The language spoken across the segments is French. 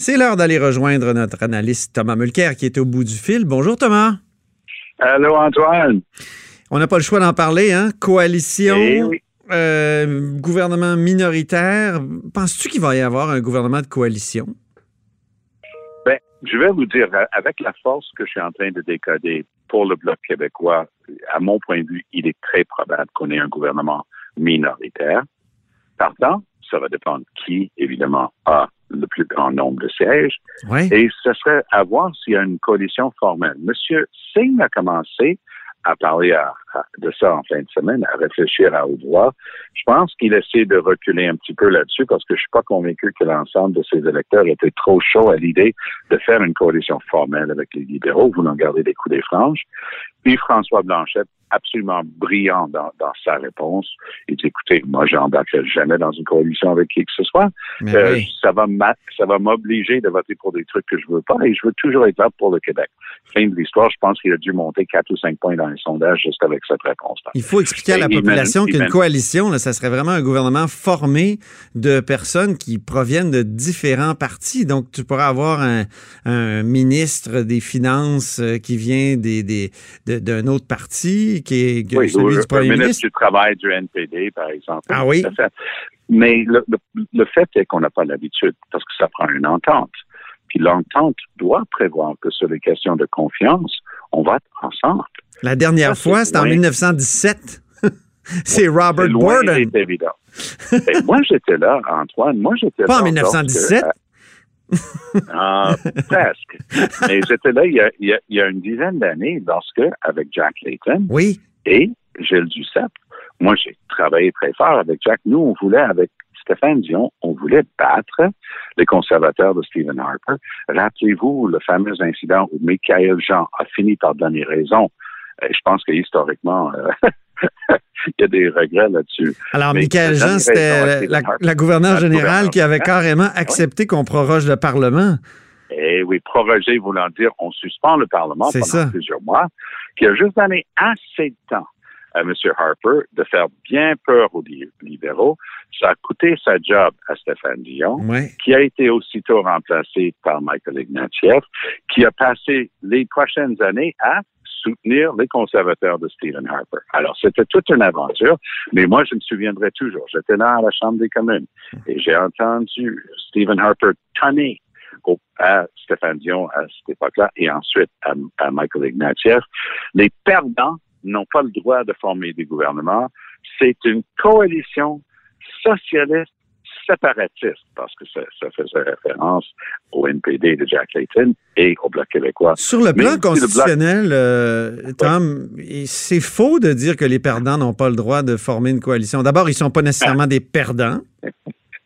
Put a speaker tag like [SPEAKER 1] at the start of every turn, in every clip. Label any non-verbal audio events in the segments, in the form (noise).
[SPEAKER 1] C'est l'heure d'aller rejoindre notre analyste Thomas Mulcair qui est au bout du fil. Bonjour Thomas.
[SPEAKER 2] Allô Antoine.
[SPEAKER 1] On n'a pas le choix d'en parler, hein? Coalition,
[SPEAKER 2] Eh oui.
[SPEAKER 1] euh, gouvernement minoritaire. Penses-tu qu'il va y avoir un gouvernement de coalition?
[SPEAKER 2] Ben, je vais vous dire, avec la force que je suis en train de décoder pour le Bloc québécois, à mon point de vue, il est très probable qu'on ait un gouvernement minoritaire. Partant, ça va dépendre qui, évidemment, a le plus grand nombre de sièges.
[SPEAKER 1] Oui.
[SPEAKER 2] Et ce serait à voir s'il y a une coalition formelle. Monsieur Singh a commencé à parler à- à- de ça en fin de semaine, à réfléchir à haute voix. Je pense qu'il essaie de reculer un petit peu là-dessus parce que je suis pas convaincu que l'ensemble de ses électeurs étaient trop chauds à l'idée de faire une coalition formelle avec les libéraux, voulant garder des coups des franges. Puis François Blanchette, absolument brillant dans, dans sa réponse. Il dit, écoutez, moi, j'embarquerai jamais dans une coalition avec qui que ce soit. Euh,
[SPEAKER 1] oui.
[SPEAKER 2] ça va m'a- ça va m'obliger de voter pour des trucs que je veux pas et je veux toujours être là pour le Québec. Fin de l'histoire, je pense qu'il a dû monter quatre ou cinq points dans les sondages juste avec cette réponse-là.
[SPEAKER 1] Il faut expliquer à la population qu'une coalition, là, ça serait vraiment un gouvernement formé de personnes qui proviennent de différents partis. Donc, tu pourras avoir un, un ministre des Finances euh, qui vient des, des- de- d'un autre parti, qui est
[SPEAKER 2] Oui,
[SPEAKER 1] celui
[SPEAKER 2] ou
[SPEAKER 1] du
[SPEAKER 2] le
[SPEAKER 1] premier
[SPEAKER 2] ministre
[SPEAKER 1] ministre.
[SPEAKER 2] du Travail du NPD, par exemple.
[SPEAKER 1] Ah oui?
[SPEAKER 2] Mais le, le- le fait est qu'on n'a pas l'habitude parce que ça prend une entente. Puis l'entente doit prévoir que sur les questions de confiance, on va être ensemble.
[SPEAKER 1] La dernière
[SPEAKER 2] Ça, c'est
[SPEAKER 1] fois, c'était en
[SPEAKER 2] loin.
[SPEAKER 1] 1917. (laughs) C'est Robert
[SPEAKER 2] C'est
[SPEAKER 1] Borden.
[SPEAKER 2] d'être évident. Et moi, j'étais là, Antoine. Moi, j'étais
[SPEAKER 1] Pas en 1917.
[SPEAKER 2] lorsque, euh, ah, presque. Mais j'étais là il y, a, il y a- il y a une dizaine d'années lorsque, avec Jack Layton
[SPEAKER 1] Oui.
[SPEAKER 2] et Gilles Duceppe, moi, j'ai travaillé très fort avec Jack. Nous, on voulait, avec Stéphane Dion, on voulait battre les conservateurs de Stephen Harper. Rappelez-vous le fameux incident où Michael Jean a fini par donner raison. Et je pense que historiquement, euh, (laughs) il y a des regrets là-dessus.
[SPEAKER 1] Alors,
[SPEAKER 2] Mais
[SPEAKER 1] Michael Jean, c'était la, la- gouverneure générale qui avait carrément accepté qu'on proroge le Parlement.
[SPEAKER 2] Et oui, proroger voulant dire on suspend le Parlement pendant
[SPEAKER 1] ça.
[SPEAKER 2] plusieurs mois, qui a juste donné assez de temps à M. Harper de faire bien peur aux li- libéraux. Ça a coûté sa job à Stéphane Dion,
[SPEAKER 1] Oui.
[SPEAKER 2] qui a été aussitôt remplacé par Michael Ignatieff, qui a passé les prochaines années à soutenir les conservateurs de Stephen Harper. Alors, c'était toute une aventure, mais moi, je me souviendrai toujours. J'étais là à la Chambre des communes et j'ai entendu Stephen Harper tonner au- à Stéphane Dion à cette époque-là et ensuite à, à Michael Ignatieff. Les perdants n'ont pas le droit de former des gouvernements. C'est une coalition socialiste séparatiste parce que ça, ça faisait référence au NPD de Jack Layton et au Bloc québécois.
[SPEAKER 1] Sur le
[SPEAKER 2] Mais
[SPEAKER 1] plan
[SPEAKER 2] si le Bloc-
[SPEAKER 1] constitutionnel, euh, Tom, c'est faux de dire que les perdants n'ont pas le droit de former une coalition. D'abord, ils ne sont pas nécessairement des perdants.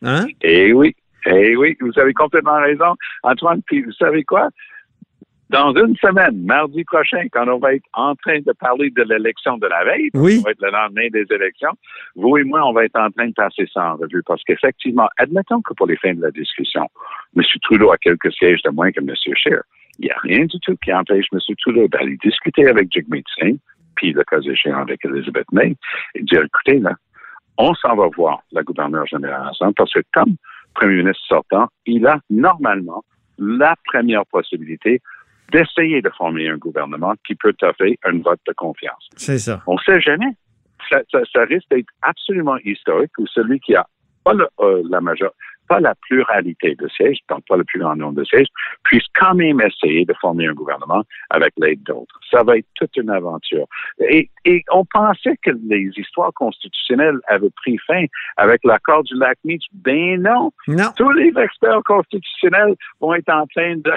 [SPEAKER 1] Hein?
[SPEAKER 2] Eh oui, eh oui, vous avez complètement raison, Antoine. Puis vous savez quoi? Dans une semaine, mardi prochain, quand on va être en train de parler de l'élection de la veille,
[SPEAKER 1] Oui.
[SPEAKER 2] qu'on va être le lendemain des élections, vous et moi, on va être en train de passer ça en revue. Parce qu'effectivement, admettons que pour les fins de la discussion, M. Trudeau a quelques sièges de moins que M. Scheer. Il n'y a rien du tout qui empêche M. Trudeau d'aller discuter avec Jagmeet Singh, puis le cas échéant avec Elizabeth May, et dire, écoutez, là, on s'en va voir la gouverneure générale ensemble, parce que comme premier ministre sortant, il a normalement la première possibilité d'essayer de former un gouvernement qui peut offrir un vote de confiance.
[SPEAKER 1] C'est ça.
[SPEAKER 2] On ne sait jamais. Ça, ça- ça risque d'être absolument historique où celui qui a pas le- euh, la majeure, pas la pluralité de sièges, donc pas le plus grand nombre de sièges, puisse quand même essayer de former un gouvernement avec l'aide d'autres. Ça va être toute une aventure. Et, et on pensait que les histoires constitutionnelles avaient pris fin avec l'accord du lac Meach. Ben non.
[SPEAKER 1] Non.
[SPEAKER 2] Tous les experts constitutionnels vont être en train (laughs) de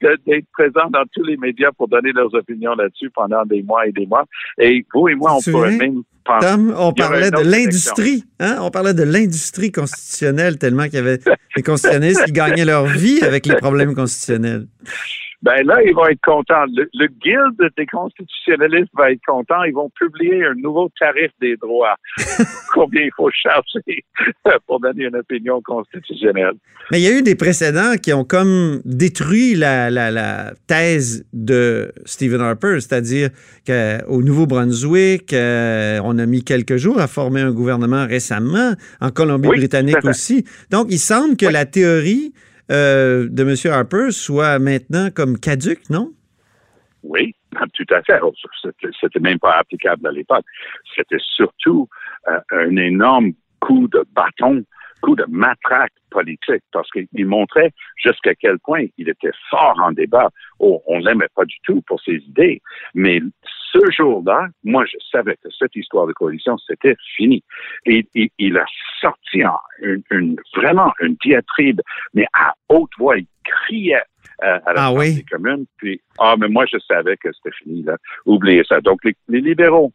[SPEAKER 2] d'être présents dans tous les médias pour donner leurs opinions là-dessus pendant des mois et des mois. Et vous et moi, on pourrait même.
[SPEAKER 1] Tom, on parlait de l'industrie. Hein? On parlait de l'industrie constitutionnelle tellement qu'il y avait des constitutionnalistes qui gagnaient leur vie avec les problèmes constitutionnels.
[SPEAKER 2] Ben là, ils vont être contents. Le, le guild des constitutionnalistes va être content. Ils vont publier un nouveau tarif des droits. (laughs) Combien il faut charger (laughs) pour donner une opinion constitutionnelle.
[SPEAKER 1] Mais il y a eu des précédents qui ont comme détruit la, la, la thèse de Stephen Harper, c'est-à-dire qu'au Nouveau-Brunswick, euh, on a mis quelques jours à former un gouvernement récemment, en Colombie-Britannique aussi. Donc, il semble que
[SPEAKER 2] Oui.
[SPEAKER 1] la théorie euh, de M. Harper soit maintenant comme caduque, non?
[SPEAKER 2] Oui, tout à fait. Oh, C'était même pas applicable à l'époque. C'était surtout euh, un énorme coup de bâton, coup de matraque politique, parce qu'il montrait jusqu'à quel point il était fort en débat. Oh, on l'aimait pas du tout pour ses idées, mais ce jour-là, moi, je savais que cette histoire de coalition, c'était fini. Et, et- il a sorti en une, une- vraiment une diatribe, mais à haute voix, il criait euh, à la
[SPEAKER 1] Ah oui?
[SPEAKER 2] des communes. Puis, ah, mais moi, je savais que c'était fini, là. Oubliez ça. Donc, les, les libéraux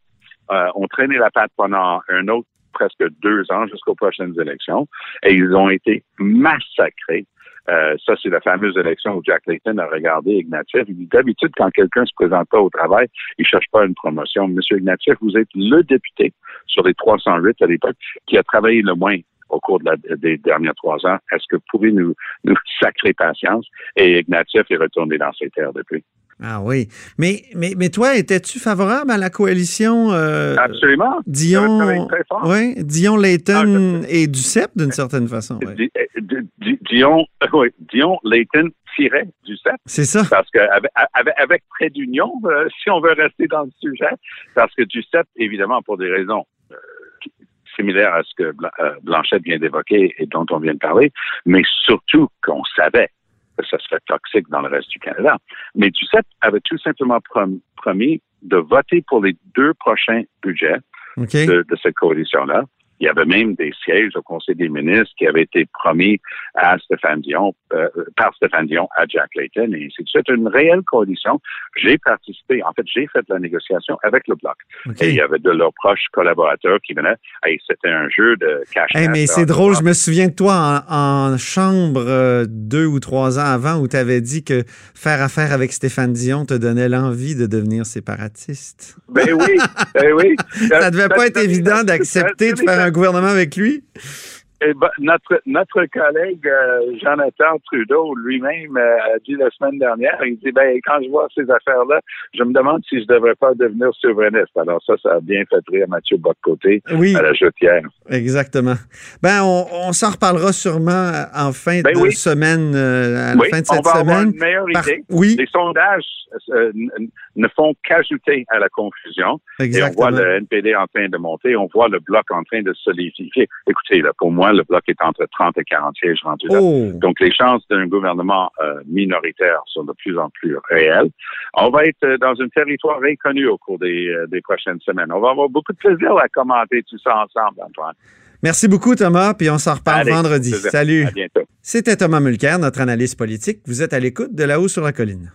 [SPEAKER 2] euh, ont traîné la patte pendant un autre presque deux ans jusqu'aux prochaines élections et ils ont été massacrés. Euh, ça, c'est la fameuse élection où Jack Layton a regardé Ignatieff. Il dit d'habitude, quand quelqu'un se présente pas au travail, il cherche pas une promotion. Monsieur Ignatieff, vous êtes le député sur les 308 à l'époque qui a travaillé le moins au cours des dernières trois ans. Est-ce que vous pouvez nous, nous sacrer patience? Et Ignatieff est retourné dans ses terres depuis.
[SPEAKER 1] Ah oui. Mais, mais, mais toi, étais-tu favorable à la coalition euh,
[SPEAKER 2] Absolument.
[SPEAKER 1] Dion, ouais, Dion,
[SPEAKER 2] Ah,
[SPEAKER 1] Layton et Duceppe, d'une certaine façon. ouais.
[SPEAKER 2] Di- euh, Dion, oui, Dion Layton tirait du set
[SPEAKER 1] C'est ça.
[SPEAKER 2] parce qu'avec avec, avec près d'union, euh, si on veut rester dans le sujet, parce que du set, évidemment, pour des raisons similaires à ce que Bla- Blanchette vient d'évoquer et dont on vient de parler, mais surtout qu'on savait ça serait toxique dans le reste du Canada. Mais Duceppe avait tout simplement prom- promis de voter pour les deux prochains budgets de, de cette coalition-là? Il y avait même des sièges au Conseil des ministres qui avaient été promis à Stéphane Dion, euh, par Stéphane Dion à Jack Layton, et ainsi de suite. Une réelle coalition. J'ai participé, en fait, j'ai fait la négociation avec le Bloc. Et il y avait de leurs proches collaborateurs qui venaient. Et c'était un jeu de cash
[SPEAKER 1] Hey, mais c'est drôle, je me souviens de toi en, en chambre euh, deux ou trois ans avant où tu avais dit que faire affaire avec Stéphane Dion te donnait l'envie de devenir séparatiste.
[SPEAKER 2] Ben oui, ben oui. (laughs)
[SPEAKER 1] Ça devait pas être évident d'accepter de faire un gouvernement avec lui?
[SPEAKER 2] Eh ben, notre, notre collègue euh, Jonathan Trudeau lui-même euh, a dit la semaine dernière, il dit ben quand je vois ces affaires-là, je me demande si je devrais pas devenir souverainiste. Alors ça, ça a bien fait rire Mathieu Boccoté
[SPEAKER 1] Oui,
[SPEAKER 2] à la joutière.
[SPEAKER 1] exactement. Ben, on, on s'en reparlera sûrement en fin
[SPEAKER 2] Ben
[SPEAKER 1] de
[SPEAKER 2] oui.
[SPEAKER 1] semaine, euh, à la
[SPEAKER 2] Oui,
[SPEAKER 1] fin de
[SPEAKER 2] on
[SPEAKER 1] cette
[SPEAKER 2] va avoir
[SPEAKER 1] semaine.
[SPEAKER 2] une meilleure
[SPEAKER 1] Par-
[SPEAKER 2] idée.
[SPEAKER 1] Oui,
[SPEAKER 2] Les sondages euh, ne font qu'ajouter à la confusion. Et on
[SPEAKER 1] exactement.
[SPEAKER 2] voit le NPD en train de monter, on voit le bloc en train de se solidifier. Écoutez, là, pour moi, le bloc est entre 30 et 40 sièges rendus là.
[SPEAKER 1] Oh,
[SPEAKER 2] Donc, les chances d'un gouvernement euh, minoritaire sont de plus en plus réelles. On va être euh, dans un territoire inconnu au cours des, euh, des prochaines semaines. On va avoir beaucoup de plaisir à commenter tout ça ensemble, Antoine.
[SPEAKER 1] merci beaucoup, Thomas, puis on s'en reparle
[SPEAKER 2] Allez,
[SPEAKER 1] vendredi. Salut.
[SPEAKER 2] À bientôt.
[SPEAKER 1] C'était Thomas Mulcair, notre analyste politique. Vous êtes à l'écoute de là-haut sur la colline.